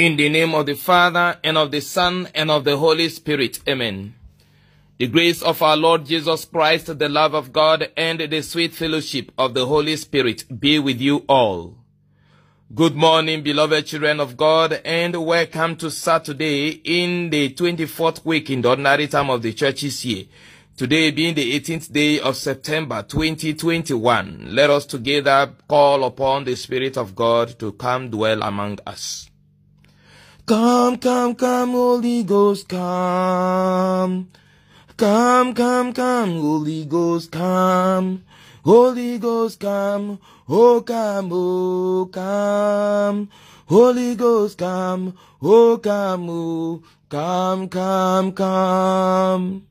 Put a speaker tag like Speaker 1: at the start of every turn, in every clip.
Speaker 1: In the name of the Father, and of the Son, and of the Holy Spirit. Amen. The grace of our Lord Jesus Christ, the love of God, and the sweet fellowship of the Holy Spirit be with you all. Good morning, beloved children of God, and welcome to Saturday in the 24th week in the ordinary time of the church's year. Today being the 18th day of September 2021, let us together call upon the Spirit of God to come dwell among us. Come, come, come, Holy Ghost, come. Come, come, come, Holy Ghost, come. Holy Ghost, come. Oh, come, oh, come. Holy Ghost, come. Oh, come, oh, come, come, come.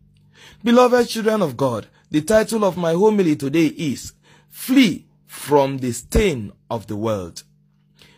Speaker 1: Beloved children of God, the title of my homily today is Flee from the Stain of the World.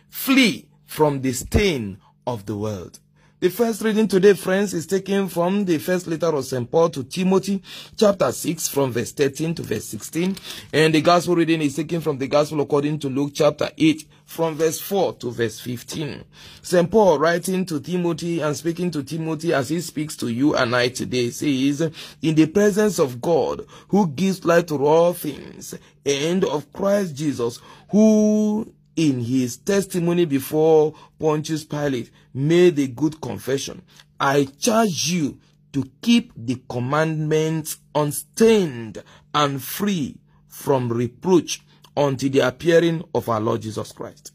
Speaker 1: Flee from the stain of the world. The first reading today, friends, is taken from the first letter of St. Paul to Timothy, chapter 6, from verse 13 to verse 16. And the gospel reading is taken from the gospel according to Luke, chapter 8, from verse 4 to verse 15. St. Paul, writing to Timothy and speaking to Timothy as he speaks to you and I today, says, In the presence of God, who gives light to all things, and of Christ Jesus, who in his testimony before Pontius Pilate made a good confession. I charge you to keep the commandments unstained and free from reproach until the appearing of our Lord Jesus Christ.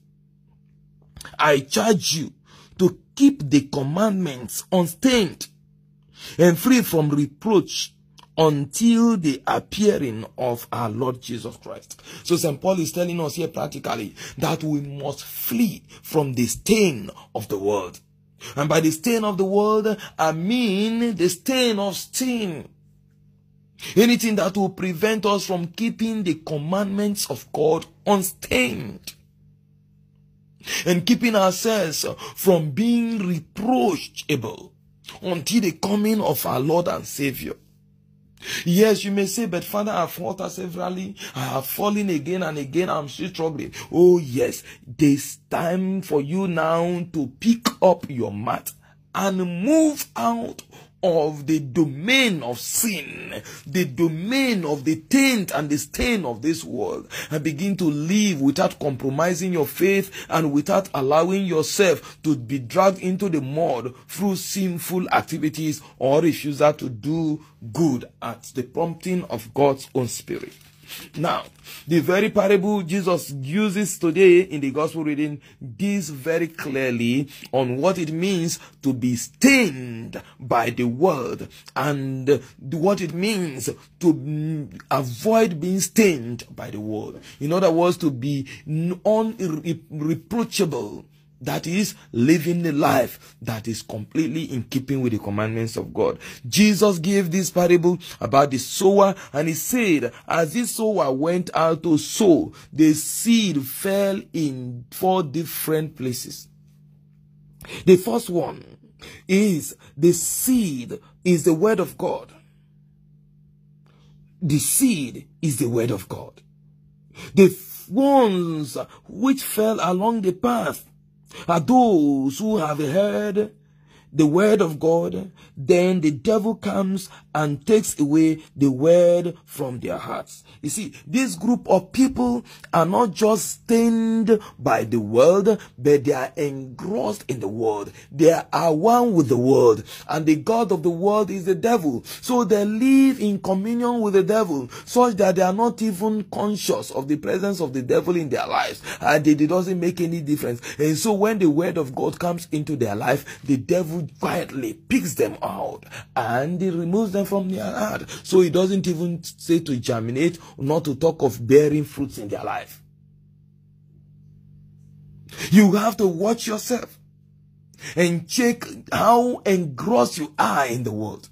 Speaker 1: I charge you to keep the commandments unstained and free from reproach until the appearing of our Lord Jesus Christ. So St. Paul is telling us here practically that we must flee from the stain of the world. And by the stain of the world, I mean the stain of sin. Anything that will prevent us from keeping the commandments of God unstained. And keeping ourselves from being reproachable until the coming of our Lord and Savior. Yes, you may say, but Father, I've faltered severally. I have fallen again and again. I'm still struggling. Oh, yes. There's time for you now to pick up your mat and move out of the domain of sin, the domain of the taint and the stain of this world, and begin to live without compromising your faith and without allowing yourself to be dragged into the mud through sinful activities or refusal to do good at the prompting of God's own spirit. Now, the very parable Jesus uses today in the gospel reading gives very clearly on what it means to be stained by the world and what it means to avoid being stained by the world. In other words, to be unreproachable that is living a life that is completely in keeping with the commandments of God. Jesus gave this parable about the sower and he said, as this sower went out to sow, the seed fell in four different places. The first one is the seed is the word of God. The seed is the word of God. The ones which fell along the path are those who have heard the word of God, then the devil comes and takes away the word from their hearts. You see, this group of people are not just stained by the world, but they are engrossed in the world. They are one with the world, and the God of the world is the devil. So they live in communion with the devil, such that they are not even conscious of the presence of the devil in their lives, and it doesn't make any difference. And so when the word of God comes into their life, the devil quietly picks them out and he removes them from their heart. So he doesn't even say to germinate, not to talk of bearing fruits in their life. You have to watch yourself and check how engrossed you are in the world.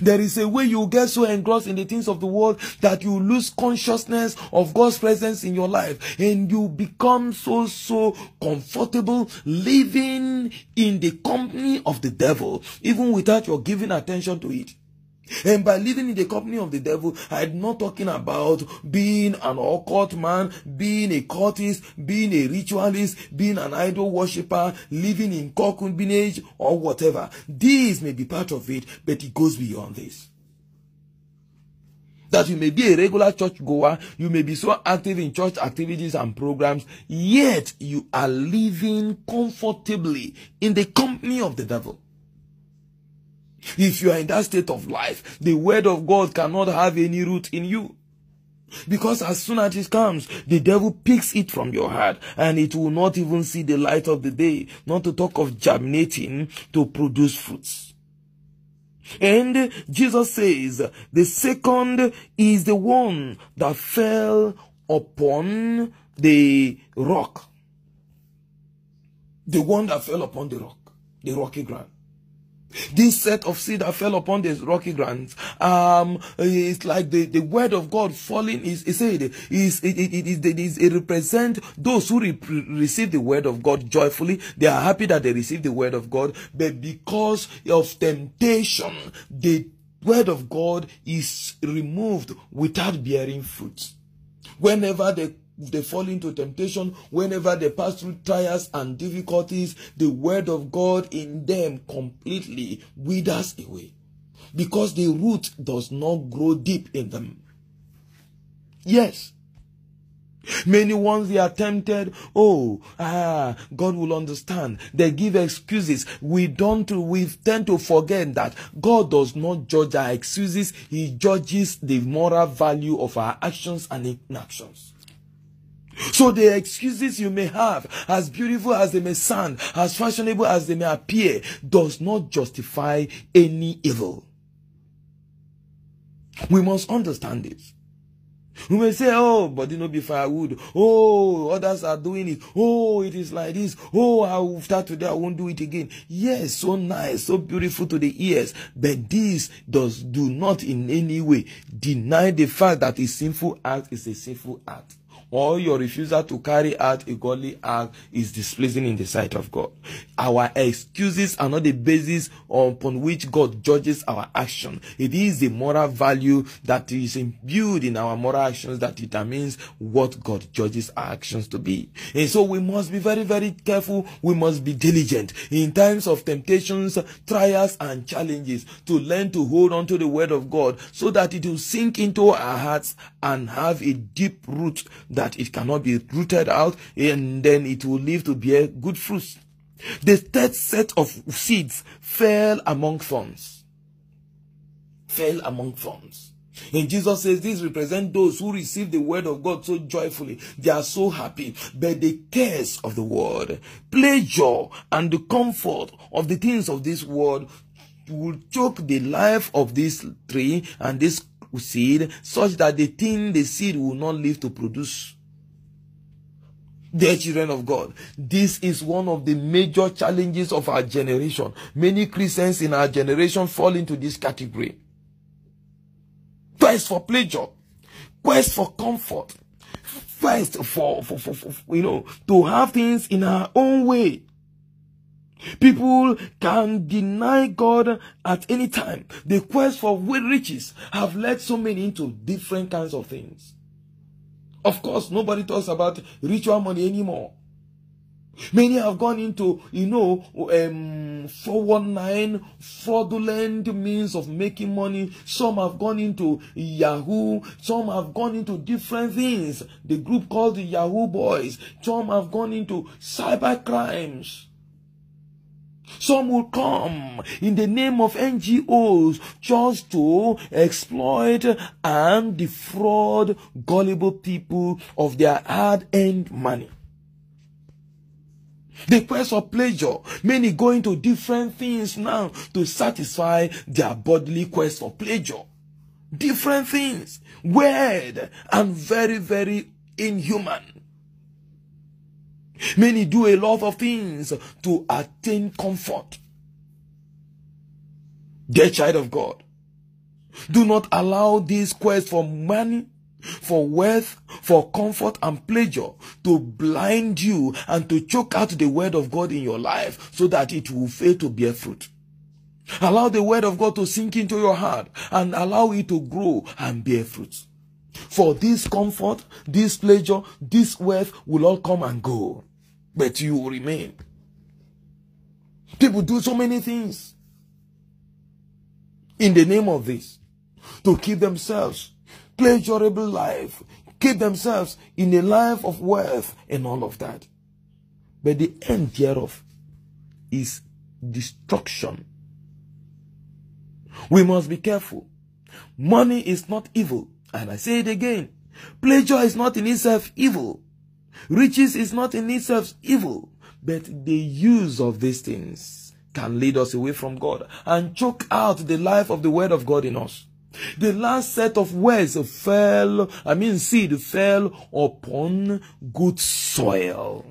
Speaker 1: There is a way you get so engrossed in the things of the world that you lose consciousness of God's presence in your life and you become so, so comfortable living in the company of the devil, even without your giving attention to it. And by living in the company of the devil, I'm not talking about being an occult man, being a cultist, being a ritualist, being an idol worshiper, living in concubinage or whatever. These may be part of it, but it goes beyond this. That you may be a regular church goer, you may be so active in church activities and programs, yet you are living comfortably in the company of the devil. If you are in that state of life, the word of God cannot have any root in you. Because as soon as it comes, the devil picks it from your heart and it will not even see the light of the day, not to talk of germinating to produce fruits. And Jesus says, the second is the one that fell upon the rock. The one that fell upon the rock, the rocky ground. This set of seed that fell upon this rocky ground, um, it's like the, the word of God falling is, said, is, it, it, it, it, is, it represent those who re- receive the word of God joyfully. They are happy that they receive the word of God, but because of temptation, the word of God is removed without bearing fruit. Whenever the they fall into temptation, whenever they pass through trials and difficulties, the word of God in them completely withers away because the root does not grow deep in them. Yes. Many ones they are tempted. Oh, ah, God will understand. They give excuses. We don't, we tend to forget that God does not judge our excuses. He judges the moral value of our actions and inactions. So the excuses you may have, as beautiful as they may sound, as fashionable as they may appear, does not justify any evil. We must understand this. We may say, oh, but you know, be firewood. Oh, others are doing it. Oh, it is like this. Oh, I will start today. I won't do it again. Yes, so nice, so beautiful to the ears. But this does do not in any way deny the fact that a sinful act is a sinful act or your refusal to carry out a godly act is displeasing in the sight of God. Our excuses are not the basis upon which God judges our action. It is the moral value that is imbued in our moral actions that determines what God judges our actions to be. And so we must be very, very careful. We must be diligent in times of temptations, trials, and challenges to learn to hold on to the word of God so that it will sink into our hearts and have a deep root that it cannot be rooted out and then it will live to bear good fruits. The third set of seeds fell among thorns. Fell among thorns. And Jesus says this represent those who receive the word of God so joyfully. They are so happy. But the cares of the world, pleasure and the comfort of the things of this world will choke the life of this tree and this seed such that the thing the seed will not live to produce dear children of God, this is one of the major challenges of our generation. Many Christians in our generation fall into this category. Quest for pleasure, quest for comfort, quest for, for, for, for, you know, to have things in our own way. People can deny God at any time. The quest for riches have led so many into different kinds of things. Of course, nobody talks about ritual money anymore. Many have gone into, you know, um, 419 fraudulent means of making money. Some have gone into Yahoo. Some have gone into different things. The group called the Yahoo Boys. Some have gone into cyber crimes. Some will come in the name of NGOs just to exploit and defraud gullible people of their hard earned money. The quest for pleasure. Many go into different things now to satisfy their bodily quest for pleasure. Different things. Weird and very, very inhuman. Many do a lot of things to attain comfort. Dear child of God, do not allow this quest for money, for wealth, for comfort and pleasure to blind you and to choke out the word of God in your life so that it will fail to bear fruit. Allow the word of God to sink into your heart and allow it to grow and bear fruit. For this comfort, this pleasure, this wealth will all come and go, but you will remain. People do so many things in the name of this to keep themselves pleasurable life, keep themselves in a life of wealth and all of that. But the end thereof is destruction. We must be careful. Money is not evil. And I say it again. Pleasure is not in itself evil. Riches is not in itself evil. But the use of these things can lead us away from God and choke out the life of the word of God in us. The last set of words fell, I mean seed fell upon good soil.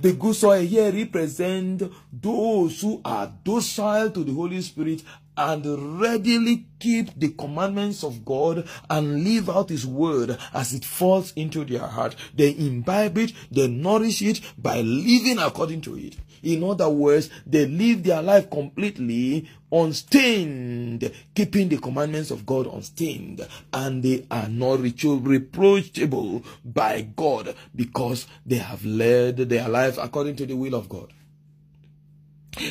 Speaker 1: The good soil here represent those who are docile to the Holy Spirit and readily keep the commandments of God and live out His word as it falls into their heart. They imbibe it, they nourish it by living according to it. In other words, they live their life completely unstained, keeping the commandments of God unstained, and they are not reproachable by God because they have led their life according to the will of God.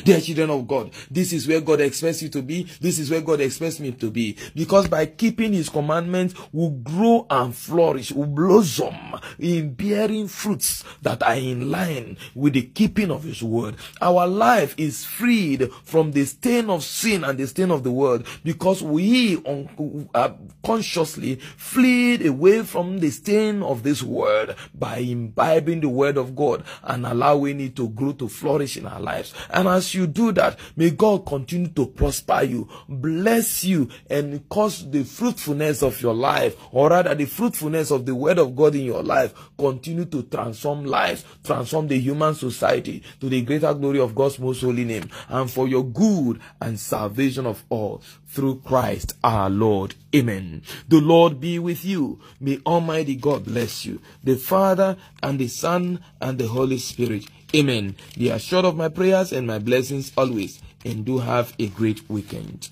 Speaker 1: Dear children of God, this is where God expects you to be. This is where God expects me to be. Because by keeping His commandments, we will grow and flourish, will blossom in bearing fruits that are in line with the keeping of His word. Our life is freed from the stain of sin and the stain of the world because we unconsciously uh, fleed away from the stain of this world by imbibing the word of God and allowing it to grow to flourish in our lives. And as you do that, may God continue to prosper you, bless you, and cause the fruitfulness of your life, or rather the fruitfulness of the word of God in your life, continue to transform lives, transform the human society to the greater glory of God's most holy name, and for your good and salvation of all through Christ our Lord. Amen. The Lord be with you. May Almighty God bless you, the Father and the Son and the Holy Spirit. Amen. Be assured of my prayers and my blessings always, and do have a great weekend.